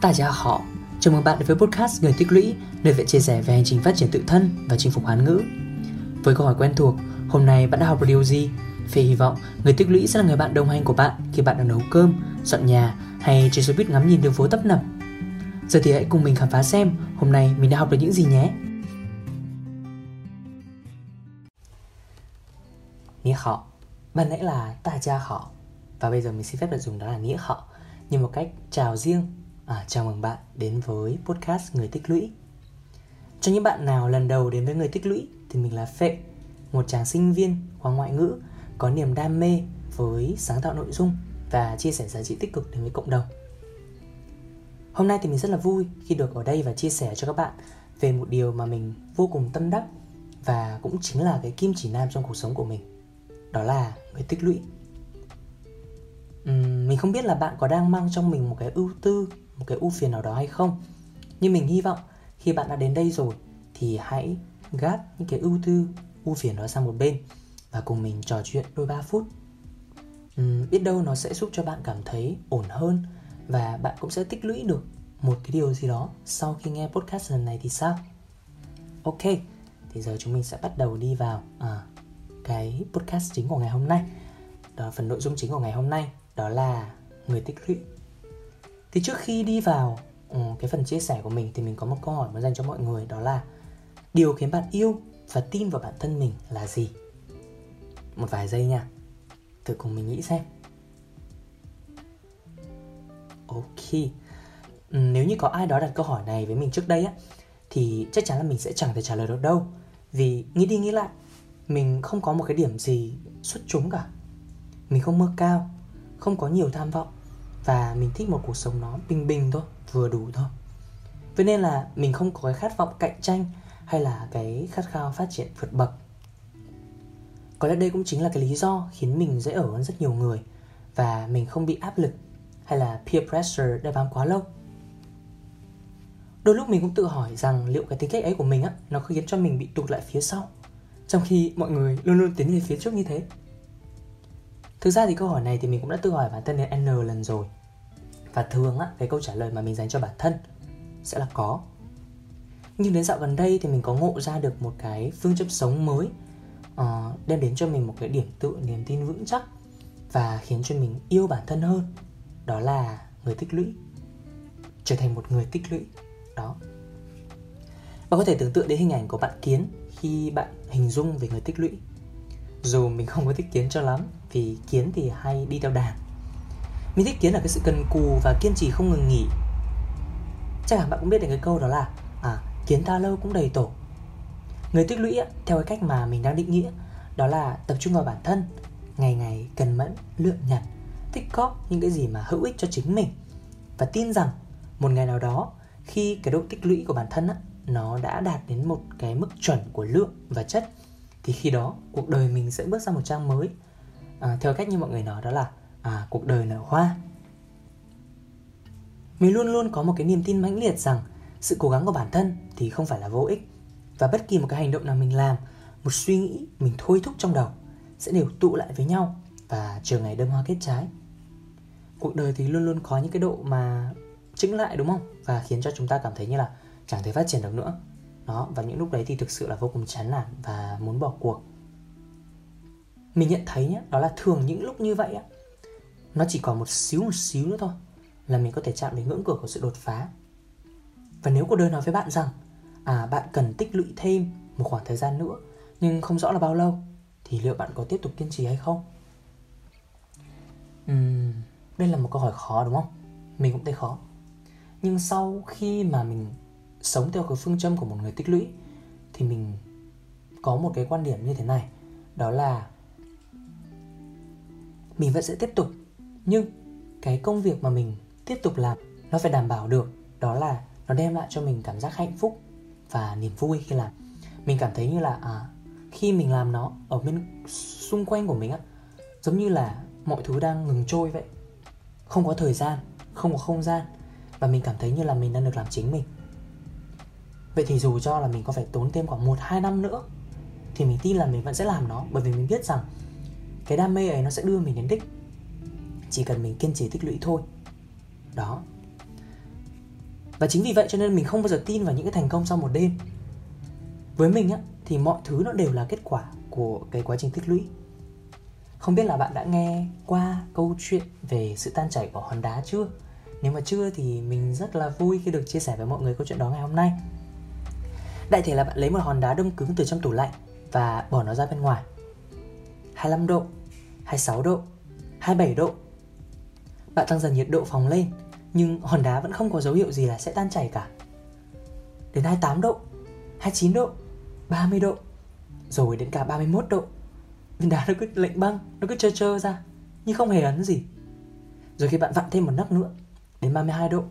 大家好, chào mừng bạn đến với podcast Người Tích Lũy, nơi sẽ chia sẻ về hành trình phát triển tự thân và chinh phục hán ngữ. Với câu hỏi quen thuộc, hôm nay bạn đã học được điều gì? Phê hy vọng Người Tích Lũy sẽ là người bạn đồng hành của bạn khi bạn đang nấu cơm, dọn nhà hay trên xe buýt ngắm nhìn đường phố tấp nập. Giờ thì hãy cùng mình khám phá xem hôm nay mình đã học được những gì nhé. Nghĩa họ, ban nãy là ta cha họ và bây giờ mình xin phép được dùng đó là nghĩa họ như một cách chào riêng à, chào mừng bạn đến với podcast người tích lũy. Cho những bạn nào lần đầu đến với người tích lũy thì mình là phệ một chàng sinh viên khoa ngoại ngữ có niềm đam mê với sáng tạo nội dung và chia sẻ giá trị tích cực đến với cộng đồng. Hôm nay thì mình rất là vui khi được ở đây và chia sẻ cho các bạn về một điều mà mình vô cùng tâm đắc và cũng chính là cái kim chỉ nam trong cuộc sống của mình đó là người tích lũy. Uhm, mình không biết là bạn có đang mang trong mình một cái ưu tư một cái ưu phiền nào đó hay không. Nhưng mình hy vọng khi bạn đã đến đây rồi thì hãy gác những cái ưu tư ưu phiền đó sang một bên và cùng mình trò chuyện đôi ba phút. Uhm, biết đâu nó sẽ giúp cho bạn cảm thấy ổn hơn và bạn cũng sẽ tích lũy được một cái điều gì đó sau khi nghe podcast lần này thì sao? Ok thì giờ chúng mình sẽ bắt đầu đi vào à, cái podcast chính của ngày hôm nay. Đó phần nội dung chính của ngày hôm nay đó là người tích lũy thì trước khi đi vào ừ, cái phần chia sẻ của mình thì mình có một câu hỏi muốn dành cho mọi người, đó là điều khiến bạn yêu và tin vào bản thân mình là gì? Một vài giây nha. Thử cùng mình nghĩ xem. Ok. Ừ, nếu như có ai đó đặt câu hỏi này với mình trước đây á, thì chắc chắn là mình sẽ chẳng thể trả lời được đâu. Vì nghĩ đi nghĩ lại, mình không có một cái điểm gì xuất chúng cả. Mình không mơ cao, không có nhiều tham vọng và mình thích một cuộc sống nó bình bình thôi, vừa đủ thôi. Vậy nên là mình không có cái khát vọng cạnh tranh hay là cái khát khao phát triển vượt bậc. Có lẽ đây cũng chính là cái lý do khiến mình dễ ở hơn rất nhiều người và mình không bị áp lực hay là peer pressure đeo bám quá lâu. Đôi lúc mình cũng tự hỏi rằng liệu cái tính cách ấy của mình á, nó khiến cho mình bị tụt lại phía sau, trong khi mọi người luôn luôn tiến về phía trước như thế? Thực ra thì câu hỏi này thì mình cũng đã tự hỏi bản thân đến n lần rồi và thường á cái câu trả lời mà mình dành cho bản thân sẽ là có. Nhưng đến dạo gần đây thì mình có ngộ ra được một cái phương châm sống mới uh, đem đến cho mình một cái điểm tựa niềm tin vững chắc và khiến cho mình yêu bản thân hơn đó là người tích lũy. Trở thành một người tích lũy đó. Bạn có thể tưởng tượng đến hình ảnh của bạn kiến khi bạn hình dung về người tích lũy. Dù mình không có thích kiến cho lắm vì kiến thì hay đi theo đàn mình thích kiến là cái sự cần cù và kiên trì không ngừng nghỉ. Chắc hẳn bạn cũng biết đến cái câu đó là à kiến ta lâu cũng đầy tổ. Người tích lũy theo cái cách mà mình đang định nghĩa đó là tập trung vào bản thân ngày ngày cần mẫn lượm nhặt tích cóp những cái gì mà hữu ích cho chính mình. Và tin rằng một ngày nào đó khi cái độ tích lũy của bản thân á, nó đã đạt đến một cái mức chuẩn của lượng và chất thì khi đó cuộc đời mình sẽ bước sang một trang mới. À, theo cách như mọi người nói đó là à, cuộc đời nở hoa. Mình luôn luôn có một cái niềm tin mãnh liệt rằng sự cố gắng của bản thân thì không phải là vô ích. Và bất kỳ một cái hành động nào mình làm một suy nghĩ mình thôi thúc trong đầu sẽ đều tụ lại với nhau và chờ ngày đơm hoa kết trái. Cuộc đời thì luôn luôn có những cái độ mà chững lại đúng không? Và khiến cho chúng ta cảm thấy như là chẳng thể phát triển được nữa. Đó và những lúc đấy thì thực sự là vô cùng chán nản và muốn bỏ cuộc. Mình nhận thấy nhé đó là thường những lúc như vậy á nó chỉ còn một xíu một xíu nữa thôi là mình có thể chạm đến ngưỡng cửa của sự đột phá. Và nếu cuộc đời nói với bạn rằng à bạn cần tích lũy thêm một khoảng thời gian nữa nhưng không rõ là bao lâu thì liệu bạn có tiếp tục kiên trì hay không? Uhm, đây là một câu hỏi khó đúng không? Mình cũng thấy khó. Nhưng sau khi mà mình sống theo cái phương châm của một người tích lũy thì mình có một cái quan điểm như thế này đó là mình vẫn sẽ tiếp tục nhưng cái công việc mà mình tiếp tục làm nó phải đảm bảo được đó là nó đem lại cho mình cảm giác hạnh phúc và niềm vui khi làm. Mình cảm thấy như là à, khi mình làm nó ở bên xung quanh của mình á giống như là mọi thứ đang ngừng trôi vậy. Không có thời gian không có không gian và mình cảm thấy như là mình đang được làm chính mình. Vậy thì dù cho là mình có phải tốn thêm khoảng một hai năm nữa thì mình tin là mình vẫn sẽ làm nó bởi vì mình biết rằng cái đam mê ấy nó sẽ đưa mình đến đích chỉ cần mình kiên trì tích lũy thôi. Đó. Và chính vì vậy cho nên mình không bao giờ tin vào những cái thành công sau một đêm. Với mình á, thì mọi thứ nó đều là kết quả của cái quá trình tích lũy. Không biết là bạn đã nghe qua câu chuyện về sự tan chảy của hòn đá chưa? Nếu mà chưa thì mình rất là vui khi được chia sẻ với mọi người câu chuyện đó ngày hôm nay. Đại thể là bạn lấy một hòn đá đông cứng từ trong tủ lạnh và bỏ nó ra bên ngoài. 25 độ 26 độ 27 độ bạn tăng dần nhiệt độ phòng lên nhưng hòn đá vẫn không có dấu hiệu gì là sẽ tan chảy cả. Đến 28 độ, 29 độ, 30 độ, rồi đến cả 31 độ. Viên đá nó cứ lạnh băng, nó cứ trơ trơ ra, nhưng không hề ấn gì. Rồi khi bạn vặn thêm một nấc nữa, đến 32 độ,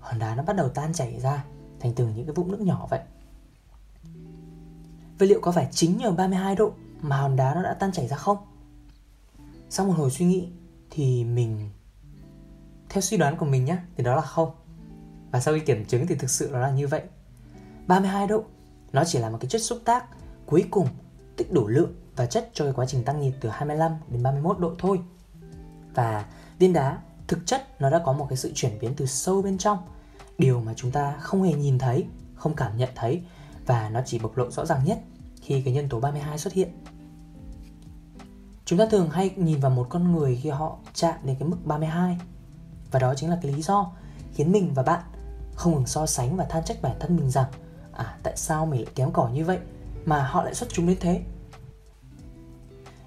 hòn đá nó bắt đầu tan chảy ra thành từng những cái vũng nước nhỏ vậy. Vậy liệu có phải chính nhờ 32 độ mà hòn đá nó đã tan chảy ra không? Sau một hồi suy nghĩ thì mình theo suy đoán của mình nhé thì đó là không. Và sau khi kiểm chứng thì thực sự nó là như vậy. 32 độ, nó chỉ là một cái chất xúc tác cuối cùng tích đủ lượng và chất cho cái quá trình tăng nhiệt từ 25 đến 31 độ thôi. Và viên đá, thực chất nó đã có một cái sự chuyển biến từ sâu bên trong. Điều mà chúng ta không hề nhìn thấy, không cảm nhận thấy và nó chỉ bộc lộ rõ ràng nhất khi cái nhân tố 32 xuất hiện. Chúng ta thường hay nhìn vào một con người khi họ chạm đến cái mức 32 và đó chính là cái lý do khiến mình và bạn không ngừng so sánh và than trách bản thân mình rằng à tại sao mình lại kém cỏi như vậy mà họ lại xuất chúng đến thế?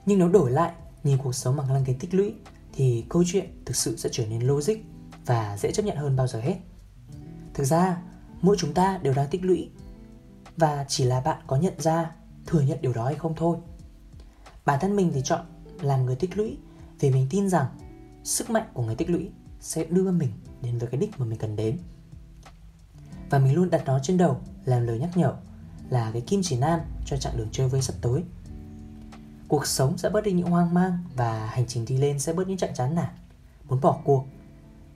Nhưng nếu đổi lại nhìn cuộc sống bằng lăng kính tích lũy thì câu chuyện thực sự sẽ trở nên logic và dễ chấp nhận hơn bao giờ hết. Thực ra, mỗi chúng ta đều đang tích lũy và chỉ là bạn có nhận ra, thừa nhận điều đó hay không thôi. Bản thân mình thì chọn làm người tích lũy vì mình tin rằng sức mạnh của người tích lũy sẽ đưa mình đến với cái đích mà mình cần đến. Và mình luôn đặt nó trên đầu, làm lời nhắc nhở là cái kim chỉ nam cho chặng đường chơi với sắp tới. Cuộc sống sẽ bớt đi những hoang mang và hành trình đi lên sẽ bớt những trận chán nản, muốn bỏ cuộc.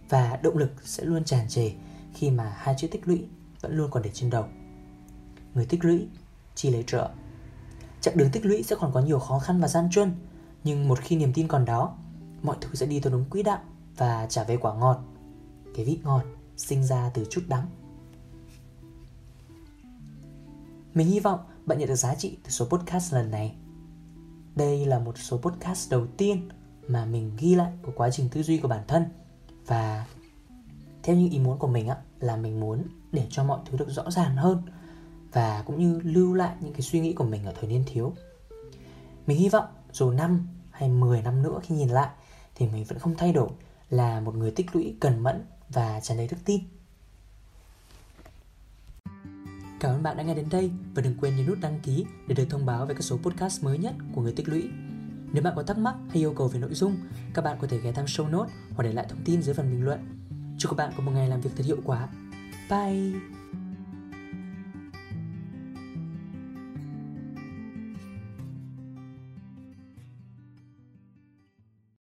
Và động lực sẽ luôn tràn trề khi mà hai chữ tích lũy vẫn luôn còn để trên đầu. Người tích lũy chi lấy trợ. Chặng đường tích lũy sẽ còn có nhiều khó khăn và gian truân, nhưng một khi niềm tin còn đó, mọi thứ sẽ đi theo đúng quỹ đạo và trả về quả ngọt. Cái vị ngọt sinh ra từ chút đắng. Mình hy vọng bạn nhận được giá trị từ số podcast lần này. Đây là một số podcast đầu tiên mà mình ghi lại của quá trình tư duy của bản thân. Và theo những ý muốn của mình á, là mình muốn để cho mọi thứ được rõ ràng hơn và cũng như lưu lại những cái suy nghĩ của mình ở thời niên thiếu. Mình hy vọng dù năm hay 10 năm nữa khi nhìn lại thì mình vẫn không thay đổi là một người tích lũy cần mẫn và tràn đầy đức tin. Cảm ơn bạn đã nghe đến đây và đừng quên nhấn nút đăng ký để được thông báo về các số podcast mới nhất của người tích lũy. Nếu bạn có thắc mắc hay yêu cầu về nội dung, các bạn có thể ghé thăm show note hoặc để lại thông tin dưới phần bình luận. Chúc các bạn có một ngày làm việc thật hiệu quả. Bye!